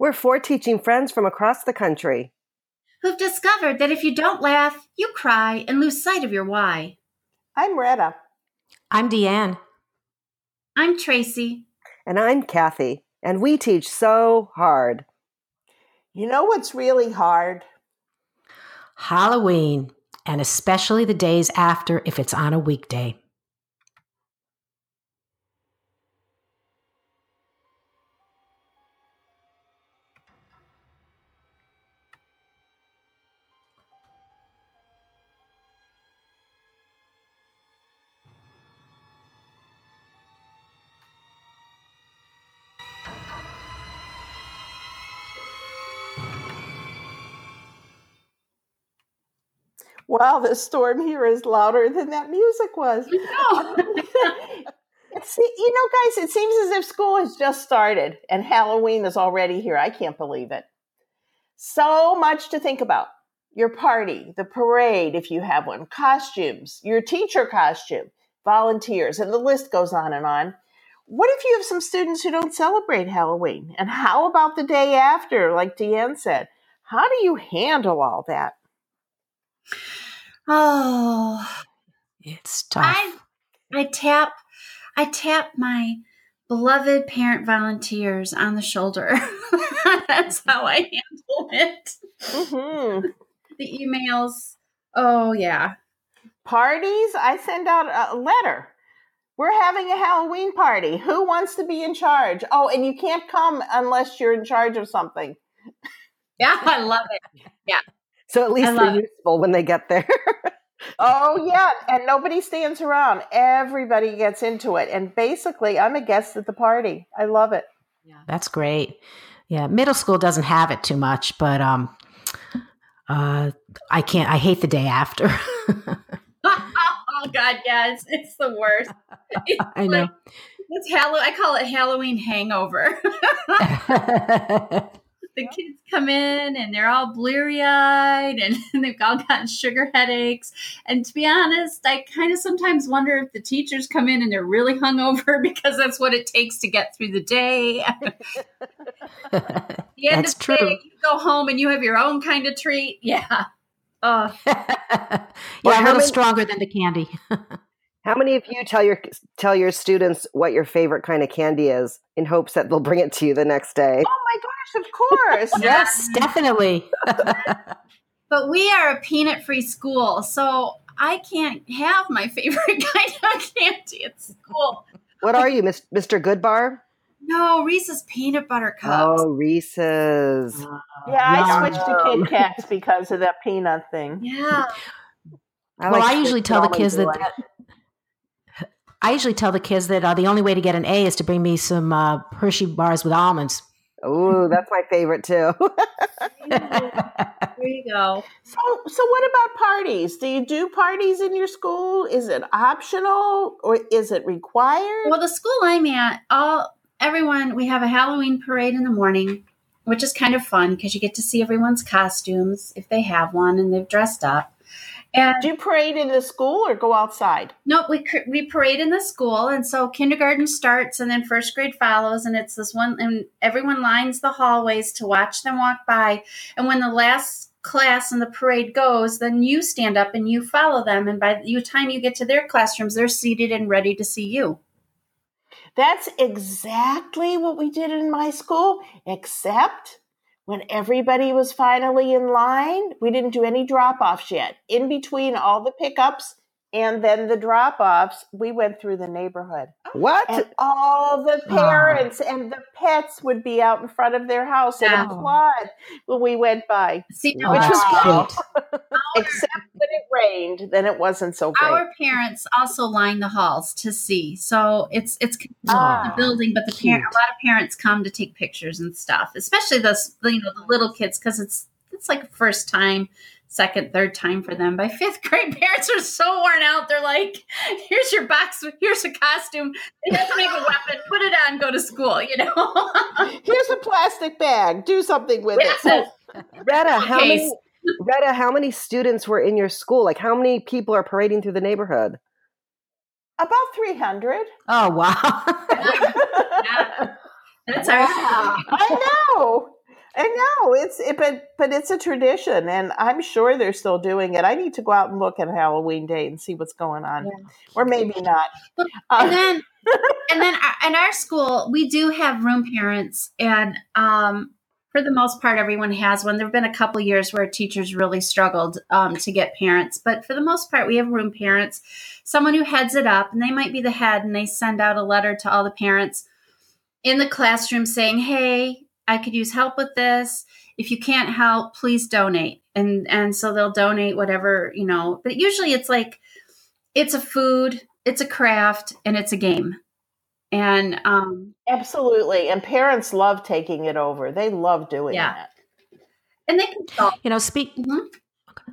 We're four teaching friends from across the country who've discovered that if you don't laugh, you cry and lose sight of your why. I'm Retta. I'm Deanne. I'm Tracy. And I'm Kathy. And we teach so hard. You know what's really hard? Halloween, and especially the days after if it's on a weekday. Wow, the storm here is louder than that music was. No. See, you know, guys, it seems as if school has just started and Halloween is already here. I can't believe it. So much to think about. Your party, the parade, if you have one, costumes, your teacher costume, volunteers, and the list goes on and on. What if you have some students who don't celebrate Halloween? And how about the day after, like Deanne said? How do you handle all that? Oh, it's tough. I, I tap, I tap my beloved parent volunteers on the shoulder. That's how I handle it. Mm-hmm. The emails. Oh yeah. Parties. I send out a letter. We're having a Halloween party. Who wants to be in charge? Oh, and you can't come unless you're in charge of something. Yeah, I love it. Yeah. So at least they're useful when they get there. oh yeah, and nobody stands around. Everybody gets into it, and basically, I'm a guest at the party. I love it. Yeah, that's great. Yeah, middle school doesn't have it too much, but um, uh, I can't. I hate the day after. oh God, yeah, it's, it's the worst. It's I know. Like, it's Halloween. I call it Halloween hangover the kids come in and they're all bleary eyed and they've all gotten sugar headaches. And to be honest, I kind of sometimes wonder if the teachers come in and they're really hungover because that's what it takes to get through the day. the end That's of the day, true. you go home and you have your own kind of treat. Yeah. Oh, yeah, Well, a little many- stronger than the candy. How many of you tell your tell your students what your favorite kind of candy is in hopes that they'll bring it to you the next day? Oh my gosh, of course. yes, definitely. but we are a peanut free school, so I can't have my favorite kind of candy at school. What are you, Mis- Mr. Goodbar? No, Reese's peanut butter cups. Oh, Reese's. Yeah, I switched to Kit Kats because of that peanut thing. Yeah. I well, like I usually tell the kids that. delight. I usually tell the kids that uh, the only way to get an A is to bring me some uh, Hershey bars with almonds. Ooh, that's my favorite too. There you go. So, so what about parties? Do you do parties in your school? Is it optional or is it required? Well, the school I'm at, all everyone we have a Halloween parade in the morning, which is kind of fun because you get to see everyone's costumes if they have one and they've dressed up. And do you parade in the school or go outside? no, we we parade in the school, and so kindergarten starts, and then first grade follows, and it's this one, and everyone lines the hallways to watch them walk by, and when the last class in the parade goes, then you stand up and you follow them, and by the time you get to their classrooms, they're seated and ready to see you. That's exactly what we did in my school, except when everybody was finally in line, we didn't do any drop offs yet. In between all the pickups and then the drop offs, we went through the neighborhood. Oh. what? And all the ah. parents and the pets would be out in front of their house and Yeah. applaud when we went by. See, Oh, Which that's was cute. Except when it rained, then it wasn't so great. our parents also line the halls to see, so it's it's Ah, the building, but the parent, a lot of parents come to take pictures and stuff, especially the you know the little kids because it's it's like first time, second, third time for them. By fifth grade, parents are so worn out. They're like, "Here's your box. Here's a costume. It doesn't make a weapon. Put it on. Go to school." You know. Here's a plastic bag. Do something with Yes. it. Retta, how many Case. Retta, how many students were in your school? Like how many people are parading through the neighborhood? About 300. Oh wow! Yeah. That's our. I know. I know it's it, but but it's a tradition, and I'm sure they're still doing it. I need to go out and look at Halloween Day and see what's going on, Yeah. or maybe not. and Uh, then and then our- in our school we do have room parents and um for the most part everyone has one. There have been a couple years where teachers really struggled um, to get parents but for the most part we have room parents. Someone who heads it up and they might be the head and they send out a letter to all the parents in the classroom saying hey i could use help with this. If you can't help please donate. And and so they'll donate whatever you know but usually it's like it's a food it's a craft and it's a game and um absolutely, and parents love taking it over. They love doing Yeah. that. and they can solve You know, speak. Mhm.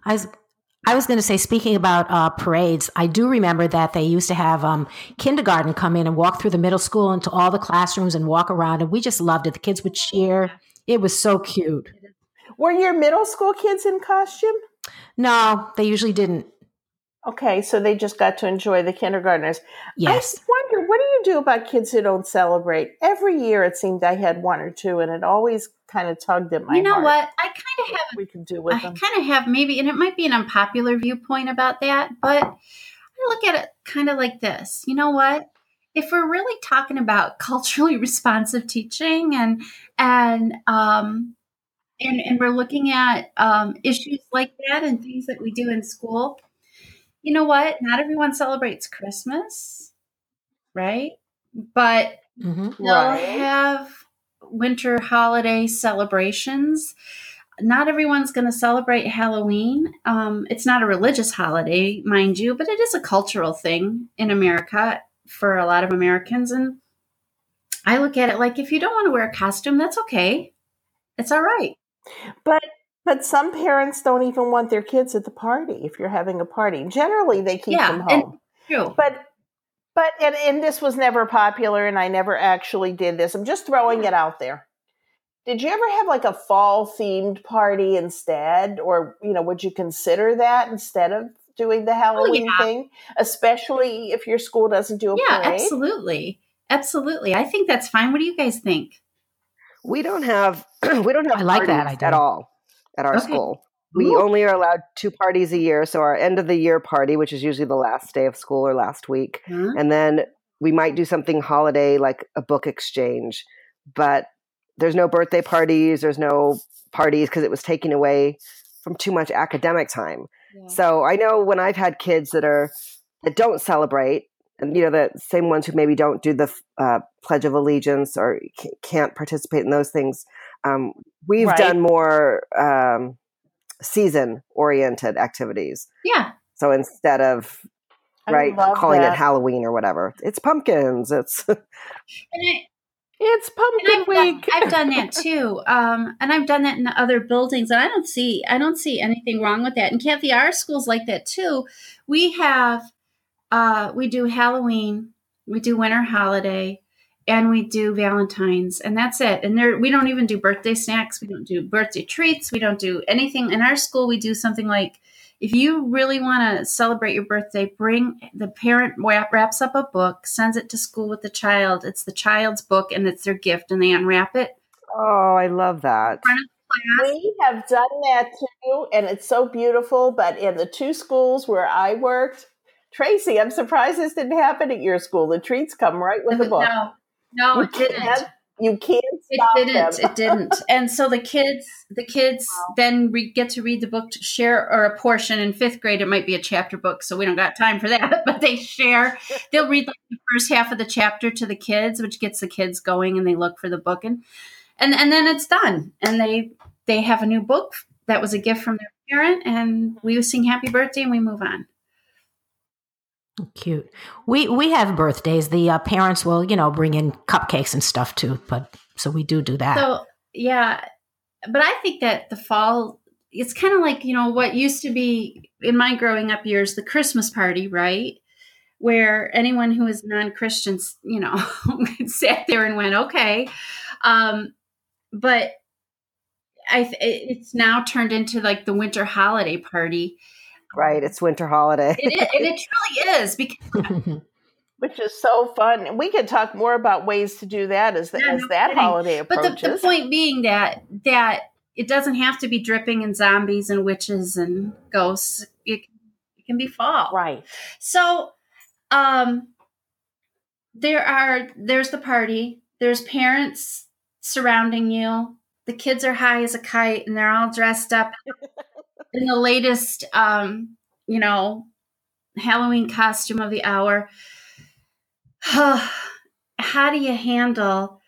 I was, I was going to say, speaking about uh, parades, I do remember that they used to have um, kindergarten come in and walk through the middle school into all the classrooms and walk around, and we just loved it. The kids would cheer. It was so cute. Were your middle school kids in costume? No, they usually didn't. Okay, so they just got to enjoy the kindergartners. Yes. I wonder, what do you do about kids who don't celebrate? Every year it seemed I had one or two, and it always kind of tugged at my heart. you know heart. what i kind of have We could do i with them. kind of have maybe and it might be an unpopular viewpoint about that but i look at it kind of like this you know what if we're really talking about culturally responsive teaching and and um and, and we're looking at um, issues like that and things that we do in school you know what not everyone celebrates christmas right but hmm they'll Right. have winter holiday celebrations. Not everyone's going to celebrate Halloween. Um, it's not a religious holiday, mind you, but it is a cultural thing in America for a lot of Americans. And I look at it like if you don't want to wear a costume, that's okay. It's all right. But but some parents don't even want their kids at the party if you're having a party. Generally, they keep Yeah, them and- home. True. but but and, and this was never popular, and I never actually did this. I'm just throwing it out there. Did you ever have like a fall themed party instead, or you know, would you consider that instead of doing the Halloween Oh, yeah. thing, especially if your school doesn't do a Yeah, parade? absolutely. Absolutely. I think that's fine. What do you guys think? We don't have we don't have I like that idea. at all at our Okay. school. We Ooh. only are allowed two parties a year. So our end of the year party, which is usually the last day of school or last week, Huh? and then we might do something holiday like a book exchange. But there's no birthday parties. There's no parties because it was taken away from too much academic time. So I know when I've had kids that are that don't celebrate, and you know the same ones who maybe don't do the uh, Pledge of Allegiance or ca- can't participate in those things. Um, we've Right. done more um, season oriented activities. Yeah. So instead of I right calling that. it Halloween or whatever, it's pumpkins. It's I, it's pumpkin I've done, week. I've done that too, um, and I've done that in other buildings, and I don't see I don't see anything wrong with that. And Kathy, our school's like that too. We have uh, we do Halloween, we do winter holiday, and we do Valentine's, and that's it. And there we don't even do birthday snacks, we don't do birthday treats, we don't do anything. In our school, we do something like if you really want to celebrate your birthday, bring the parent wrap, wraps up a book, sends it to school with the child. It's the child's book and it's their gift, and they unwrap it. oh, I love that. We have done that too, and it's so beautiful. But in the two schools where I worked, Tracy, I'm surprised this didn't happen at your school. The treats come right with the book. No, no, it didn't. You can't It didn't. It didn't. And so the kids, the kids then re- get to read the book, to share or a portion. In fifth grade, it might be a chapter book, so we don't got time for that. But they share. They'll read like the first half of the chapter to the kids, which gets the kids going, and they look for the book, and and and then it's done, and they they have a new book that was a gift from their parent, and we sing happy birthday, and we move on. Cute. We we have birthdays. The uh, parents will, you know, bring in cupcakes and stuff too. But so we do do that. So yeah, but I think that the fall it's kind of like you know what used to be in my growing up years the Christmas party, right? Where anyone who is non-Christian, you know, sat there and went, okay, um, but I it's now turned into like the winter holiday party. Right, it's winter holiday. It is, and it truly is because which is so fun. And we could talk more about ways to do that as, the, Yeah, as no that kidding. holiday But approaches. the, the point being that that it doesn't have to be dripping in zombies and witches and ghosts. It, it can be fall. right. So, um, there are there's the party. There's parents surrounding you. The kids are high as a kite, and they're all dressed up in the latest, um, you know, Halloween costume of the hour. How do you handle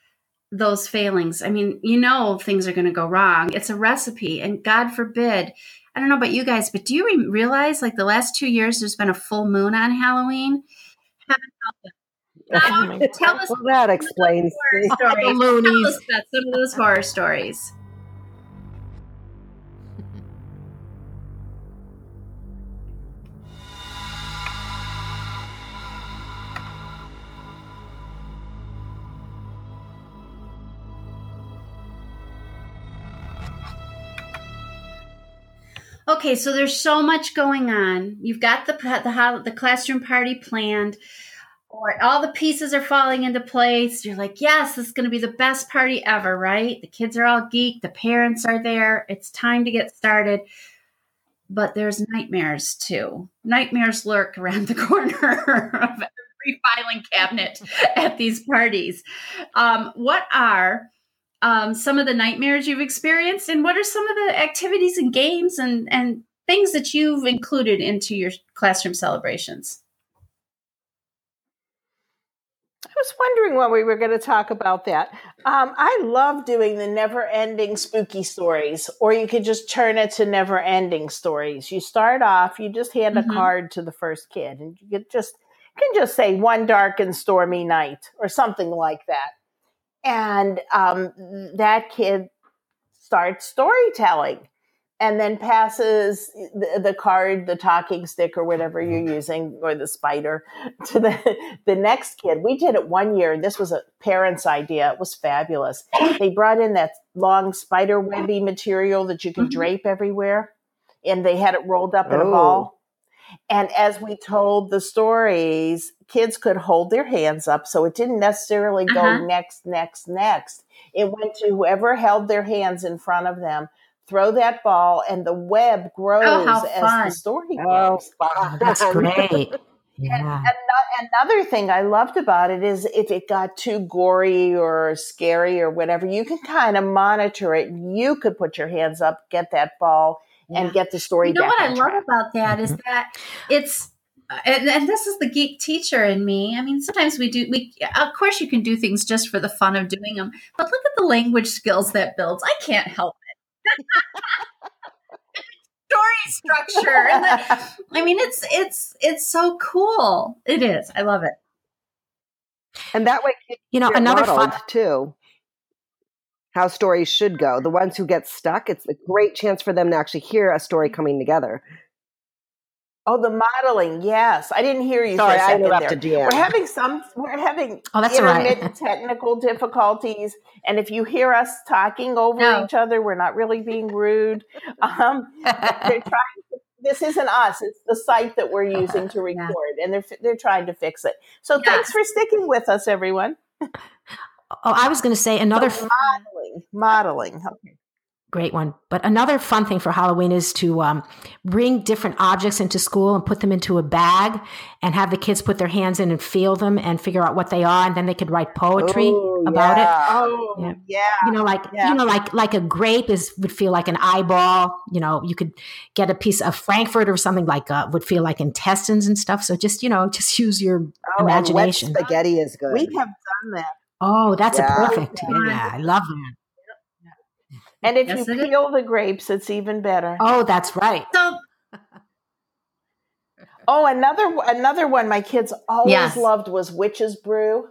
those failings? I mean, you know things are going to go wrong. It's a recipe, and God forbid. I don't know about you guys, but do you re- realize like the last two years there's been a full moon on Halloween? Now, tell us Well, that explains. horror stories. The Tell us about some of those horror stories. Okay, so there's so much going on. You've got the the the classroom party planned, or all the pieces are falling into place. You're like, yes, this is going to be the best party ever, right? The kids are all geeked, the parents are there. It's time to get started. But there's nightmares too. Nightmares lurk around the corner of every filing cabinet at these parties. Um, what are um, some of the nightmares you've experienced, and what are some of the activities and games and, and things that you've included into your classroom celebrations? I was wondering when we were going to talk about that. Um, I love doing the never ending spooky stories, or you could just turn it to never ending stories. You start off, you just hand Mhm. a card to the first kid, and you could just you can just say one dark and stormy night or something like that. And um, that kid starts storytelling and then passes the, the card, the talking stick, or whatever you're using, or the spider to the, the next kid. We did it one year. This was a parent's idea. It was fabulous. They brought in that long spider webby material that you can Mhm. drape everywhere, and they had it rolled up in a Oh. ball. And as we told the stories, kids could hold their hands up. So it didn't necessarily go Uh-huh. next, next, next. It went to whoever held their hands in front of them, throw that ball, and the web grows Oh, as fun. the story Oh, goes. Oh, that's great. Yeah. Ano- Another thing I loved about it is if it got too gory or scary or whatever, you can kind of monitor it. You could put your hands up, get that ball, Yeah. and get the story You know back what I on love track. about that is mm-hmm. that it's and, and this is the geek teacher in me. I mean, sometimes we do we of course you can do things just for the fun of doing them, but look at the language skills that builds. I can't help it. Story structure. And the, I mean, it's it's it's so cool. It is. I love it. And that way, You know, another fun. too. How stories should go. The ones who get stuck, it's a great chance for them to actually hear a story coming together. Oh, the modeling. Yes, I didn't hear you Sorry, for a I second interrupted you. We're having some. We're having Oh, that's all right. intermittent technical difficulties, and if you hear us talking over No. each other, we're not really being rude. Um, they're trying. To, this isn't us; it's the site that we're using to record, and they're they're trying to fix it. So Yeah. thanks for sticking with us, everyone. oh, I was going to say another So modeling, modeling. Okay. Great one. But another fun thing for Halloween is to um, bring different objects into school and put them into a bag and have the kids put their hands in and feel them and figure out what they are. And then they could write poetry Oh, about it. yeah. Oh, Yeah. yeah. You know, like Yeah. you know, like like a grape is would feel like an eyeball. You know, you could get a piece of Frankfurt or something like uh, would feel like intestines and stuff. So just you know, just use your Oh, imagination. spaghetti is good. We have done that. Oh, that's Yeah. a perfect. Yeah, I love that. And if Yes, you it is. peel the grapes, it's even better. Oh, that's right. So Oh, another another one my kids always Yes. loved was witch's brew.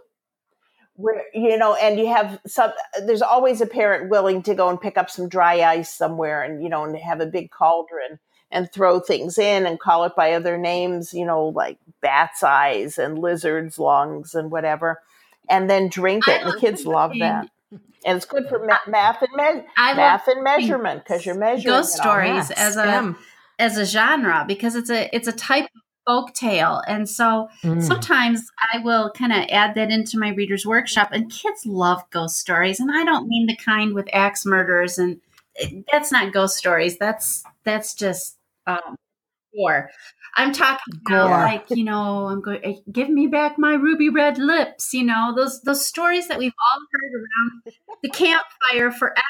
Where you know, and you have some. There's always a parent willing to go and pick up some dry ice somewhere, and you know, and have a big cauldron and throw things in and call it by other names. You know, like bat's eyes and lizard's lungs and whatever, and then drink it. And the kids love that, and it's good for ma- math and me- I math and measurement because you're measuring ghost it stories as a STEM. as a genre because it's a it's a type of folk tale. And so Mm. sometimes I will kind of add that into my reader's workshop. And kids love ghost stories. And I don't mean the kind with axe murders and that's not ghost stories. That's that's just um gore. I'm talking about like, you know, I'm going eh, give me back my ruby red lips, you know, those those stories that we've all heard around the campfire forever.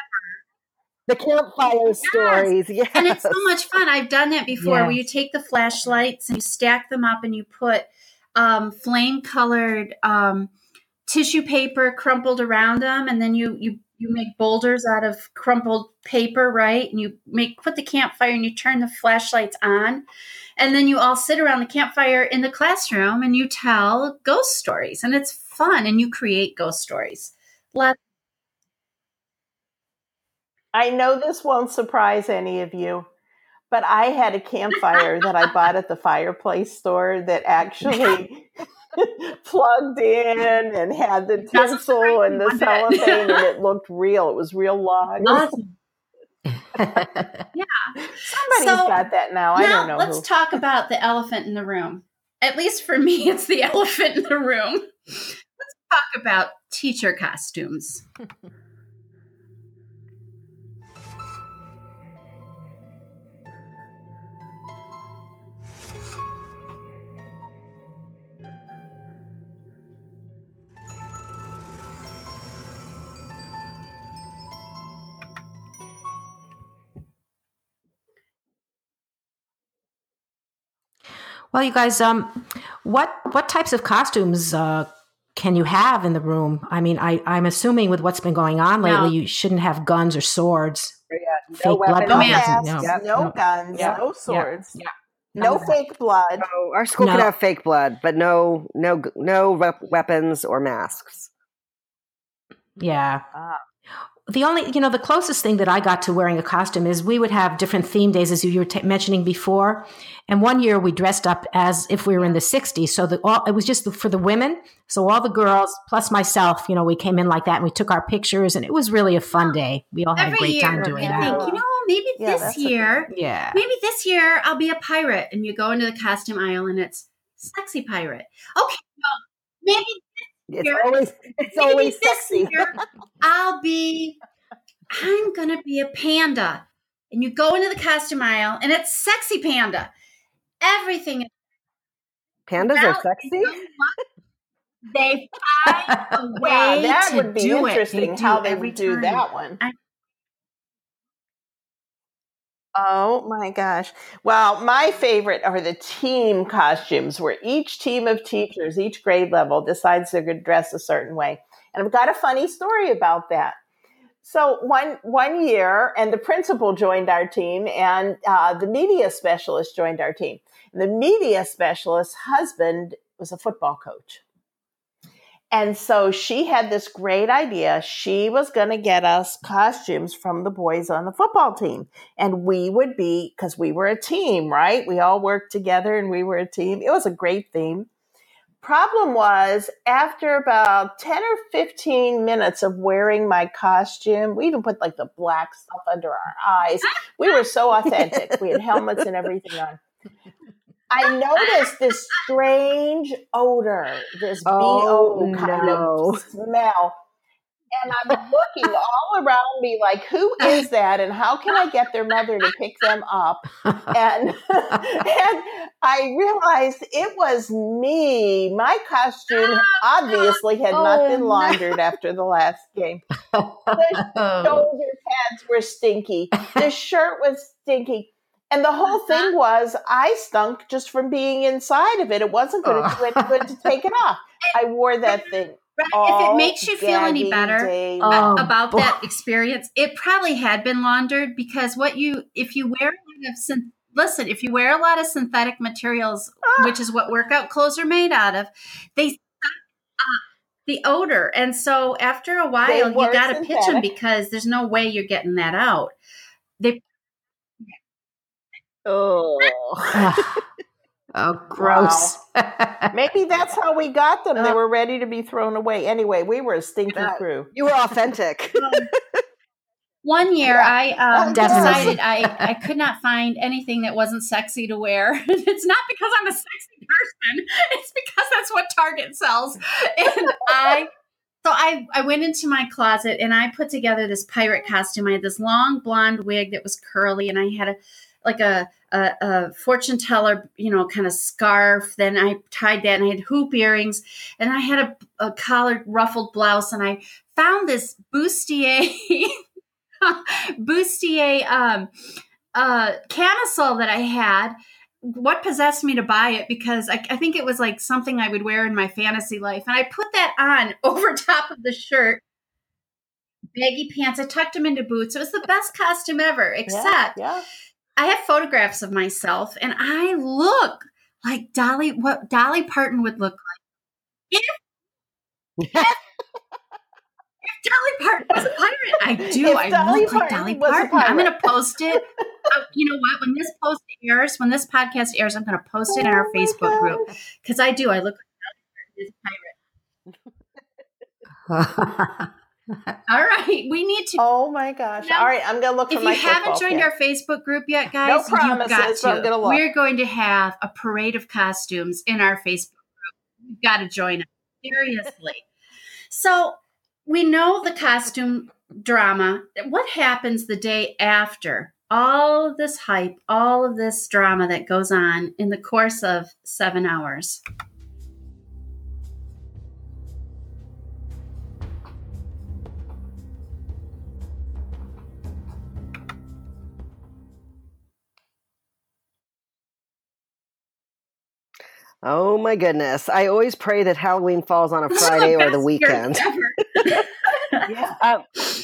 The campfire stories. Yes. And it's so much fun. I've done that before where you take the flashlights and you stack them up and you put um, flame colored um, tissue paper crumpled around them and then you you you make boulders out of crumpled paper, right? And you make put the campfire and you turn the flashlights on. And then you all sit around the campfire in the classroom and you tell ghost stories and it's fun and you create ghost stories. Let I know this won't surprise any of you, but I had a campfire that I bought at the fireplace store that actually plugged in and had the tinsel and the cellophane, and it looked real. It was real logs. awesome. Yeah. Somebody's So, got that now. I now don't know let's who. talk about the elephant in the room. At least for me, it's the elephant in the room. Let's talk about teacher costumes. Well, you guys, um, what what types of costumes uh, can you have in the room? I mean, I, I'm assuming with what's been going on lately, No. you shouldn't have guns or swords. no fake blood weapons. No masks, No. Yep. no No. guns, Yeah. no swords, Yeah. no None fake blood. No, our school No. can have fake blood, but no, no, no rep- weapons or masks. Yeah. Ah. The only, you know, the closest thing that I got to wearing a costume is we would have different theme days, as you were t- mentioning before. And one year we dressed up as if we were in the 60s. So the, all, it was just for the women. So all the girls, plus myself, you know, we came in like that and we took our pictures and it was really a fun day. We all had Every a great year, time you doing Yeah. that. think, you know, maybe Yeah, this that's a year, Yeah. maybe this year I'll be a pirate, and you go into the costume aisle and it's sexy pirate. Okay, well, maybe It's Here. always, it's maybe always this sexy. year I'll be. I'm gonna be a panda, and you go into the costume aisle and it's sexy panda. Everything is Pandas are sexy. you know? They find a way Yeah, that to would be do interesting it. How they would do time. that one. I- Oh my gosh. Well, my favorite are the team costumes where each team of teachers, each grade level decides they're going to dress a certain way. And I've got a funny story about that. So one one year, and the principal joined our team, and uh, the media specialist joined our team. And the media specialist's husband was a football coach. And so she had this great idea. She was going to get us costumes from the boys on the football team. And we would be, because we were a team, right? We all worked together and we were a team. It was a great theme. Problem was, after about 10 or 15 minutes of wearing my costume, we even put like the black stuff under our eyes. We were so authentic. We had helmets and everything on. I noticed this strange odor, this Oh, BO kind no. of smell. And I'm looking all around me like, who is that? And how can I get their mother to pick them up? And, and I realized it was me. My costume obviously had not Oh, been no. laundered after the last game. The shoulder pads were stinky. The shirt was stinky. And the whole thing was I stunk just from being inside of it. It wasn't going to do any good to take it off. I wore that thing. Right? if it makes you feel any better day Oh, about boy. that experience, it probably had been laundered because what you if you wear a lot of syn- listen, if you wear a lot of synthetic materials, Ah. which is what workout clothes are made out of, they suck up the odor, and so after a while, you got to pitch them because there's no way you're getting that out. They Oh, oh, gross. Maybe that's how we got them. They Uh, were ready to be thrown away. Anyway, we were a stinky That- crew. you were authentic. One year, Yeah. I um, decided I, I could not find anything that wasn't sexy to wear. it's not because I'm a sexy person; it's because that's what Target sells. And I, so I, I went into my closet and I put together this pirate costume. I had this long blonde wig that was curly, and I had a like a a, a fortune teller, you know, kind of scarf. Then I tied that, and I had hoop earrings, and I had a, a collared ruffled blouse, and I found this bustier bustier um, uh, camisole that I had. What possessed me to buy it? Because I, I think it was like something I would wear in my fantasy life, and I put that on over top of the shirt. Baggy pants. I tucked them into boots. It was the best costume ever, except yeah. I have photographs of myself, and I look like Dolly. What Dolly Parton would look like. If, if Dolly Parton was a pirate, I do. If I Dolly look like Dolly Parton. I'm going to post it. Uh, you know what? When this post airs, when this podcast airs, I'm going to post it in our Oh Facebook God. group because I do. I look like Dolly Parton is a pirate. All right, we need to. Oh my gosh! All right, I'm gonna look for if my you haven't joined our Facebook group yet, guys, No promises, got to. I'm gonna look. We're going to have a parade of costumes in our Facebook group. You've got to join us. Seriously. so we know the costume drama. What happens the day after all of this hype, all of this drama that goes on in the course of seven hours? Oh my goodness. I always pray that Halloween falls on a This the Friday or the weekend. Yeah, Um,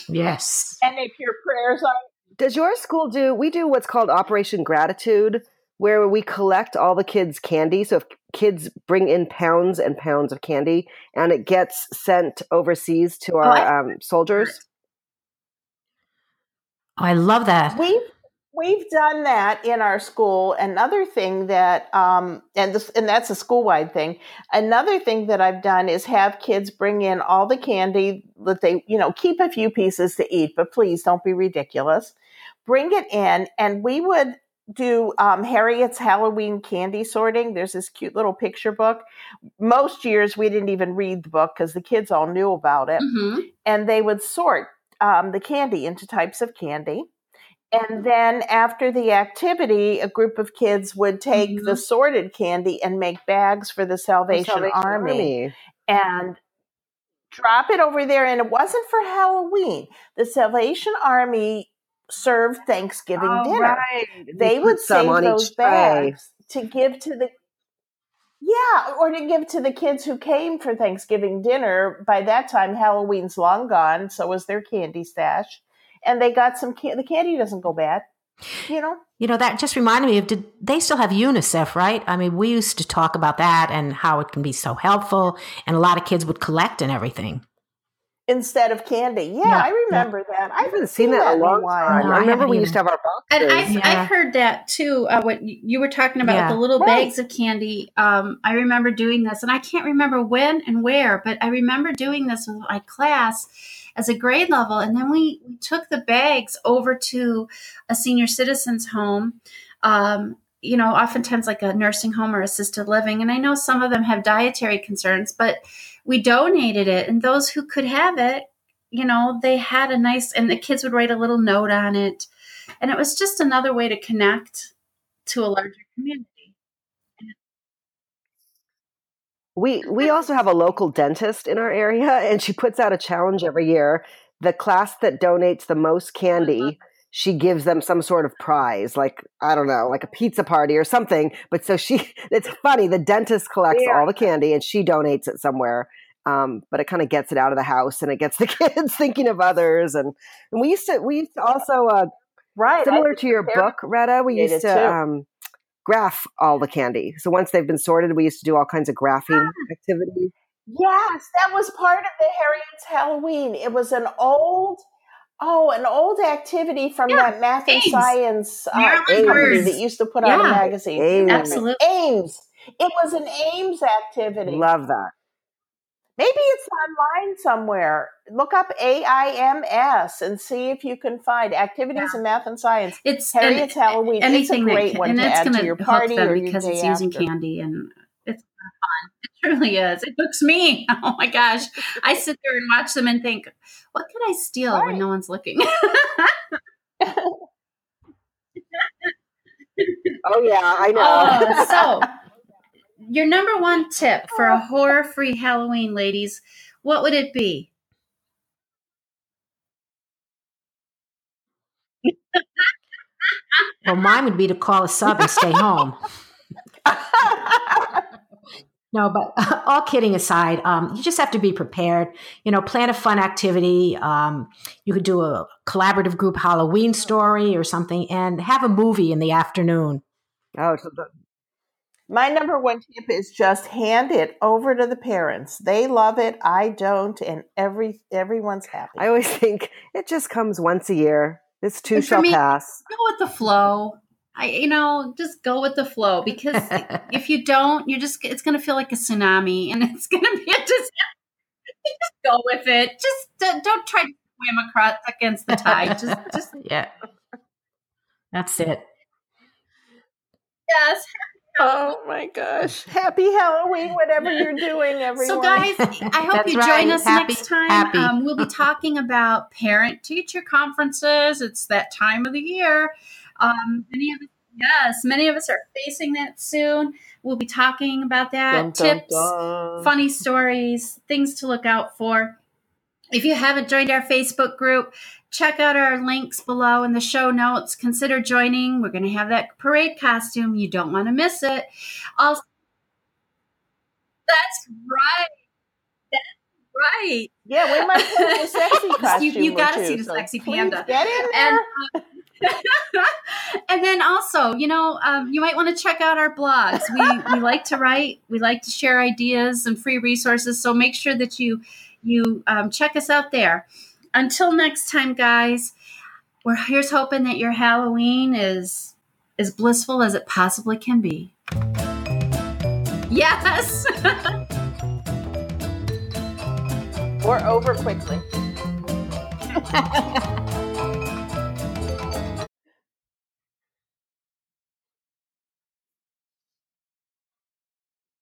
yes. and if your prayers are does your school do we do what's called Operation Gratitude where we collect all the kids' candy. So if kids bring in pounds and pounds of candy and it gets sent overseas to Oh, our I- um, soldiers. I love that. We've we've done that in our school. Another thing that um and this and that's a school wide thing. Another thing that I've done is have kids bring in all the candy that they you know keep a few pieces to eat, but please don't be ridiculous. Bring it in, and we would do um, Harriet's Halloween candy sorting. There's this cute little picture book. Most years we didn't even read the book because the kids all knew about it hmm and they would sort um, the candy into types of candy. And then after the activity, a group of kids would take the Mhm. sorted candy and make bags for the Salvation, Salvation Army, and drop it over there. And it wasn't for Halloween. The Salvation Army served Thanksgiving Oh, dinner. right. They would save those tray. bags to give to the yeah, or to give to the kids who came for Thanksgiving dinner. By that time, Halloween's long gone, so was their candy stash, and they got some. Can- the candy doesn't go bad, you know. You know, that just reminded me of did they still have UNICEF, right? I mean, we used to talk about that and how it can be so helpful, and a lot of kids would collect and everything. Instead of candy, yeah, Yeah, I remember that. I I haven't seen that in a long time. No, I I remember haven't we used to have our And. I've, Yeah. I've heard that too. Uh, what you were talking about Yeah. with the little Right. bags of candy. Um, I remember doing this, and I can't remember when and where, but I remember doing this with my class as a grade level. And then we, we took the bags over to a senior citizens home. Um, you know, oftentimes like a nursing home or assisted living. And I know some of them have dietary concerns, but we donated it, and those who could have it, you know, they had a nice, and the kids would write a little note on it and it was just another way to connect to a larger community. We we also have a local dentist in our area, and she puts out a challenge every year. The class that donates the most candy, she gives them some sort of prize, like I don't know, like a pizza party or something. But so she, it's funny. The dentist collects Yeah. all the candy, and she donates it somewhere. Um, but it kind of gets it out of the house, and it gets the kids thinking of others. And, and we used to we used to also uh, Right, similar to your book, Retta. We used to um, graph all the candy. So once they've been sorted, we used to do all kinds of graphing Ah. activities. Yes, that was part of the Harriet's Halloween. It was an old, oh, an old activity from Yeah, that math and science uh, Marilyn company that used to put out a magazine. AIMS. Absolutely. AIMS. It was an AIMS activity. Love that. Maybe it's online somewhere. Look up AIMS and see if you can find activities in math and science. It's Harriet's and Halloween. It's a anything great that, one and to it's add going to your party them or your because day it's using after. candy and it's fun. It truly is. It hooks me. Oh my gosh. I sit there and watch them and think, what could I steal Right. when no one's looking? Oh yeah, I oh, know. Oh, so your number one tip for a horror-free Halloween, ladies, what would it be? Well, mine would be to call a sub and stay home. No, but all kidding aside, um, you just have to be prepared. You know, plan a fun activity. Um, you could do a collaborative group Halloween story or something, and have a movie in the afternoon. oh, so the, My number one tip is just hand it over to the parents. They love it. I don't, and every everyone's happy. I always think it just comes once a year. This too And shall me- pass. Go with the flow. I, you know, just go with the flow because if you don't, you're just it's going to feel like a tsunami and it's going to be a disaster. just go with it. Just don't, don't try to swim across against the tide. Just, just yeah, that's it. yes. Oh my gosh! Happy Halloween, whatever you're doing, everyone. So, guys, I hope That's you right. join us Happy- next time. happy. Um, we'll be talking about parent teacher conferences. It's that time of the year. Um, many of us, yes, many of us are facing that soon. We'll be talking about that. Dun, dun, tips, dun. funny stories, things to look out for. If you haven't joined our Facebook group, check out our links below in the show notes. Consider joining. We're going to have that parade costume. You don't want to miss it. Also, that's right. That's right. Yeah, we might put the sexy costume. You- you gotta two, see the so sexy panda. Get in And there. uh, and then also, you know, um, you might want to check out our blogs. We we like to write. We like to share ideas and free resources. So make sure that you you um, check us out there. Until next time, guys. We're here's hoping that your Halloween is as blissful as it possibly can be. Yes. or over quickly.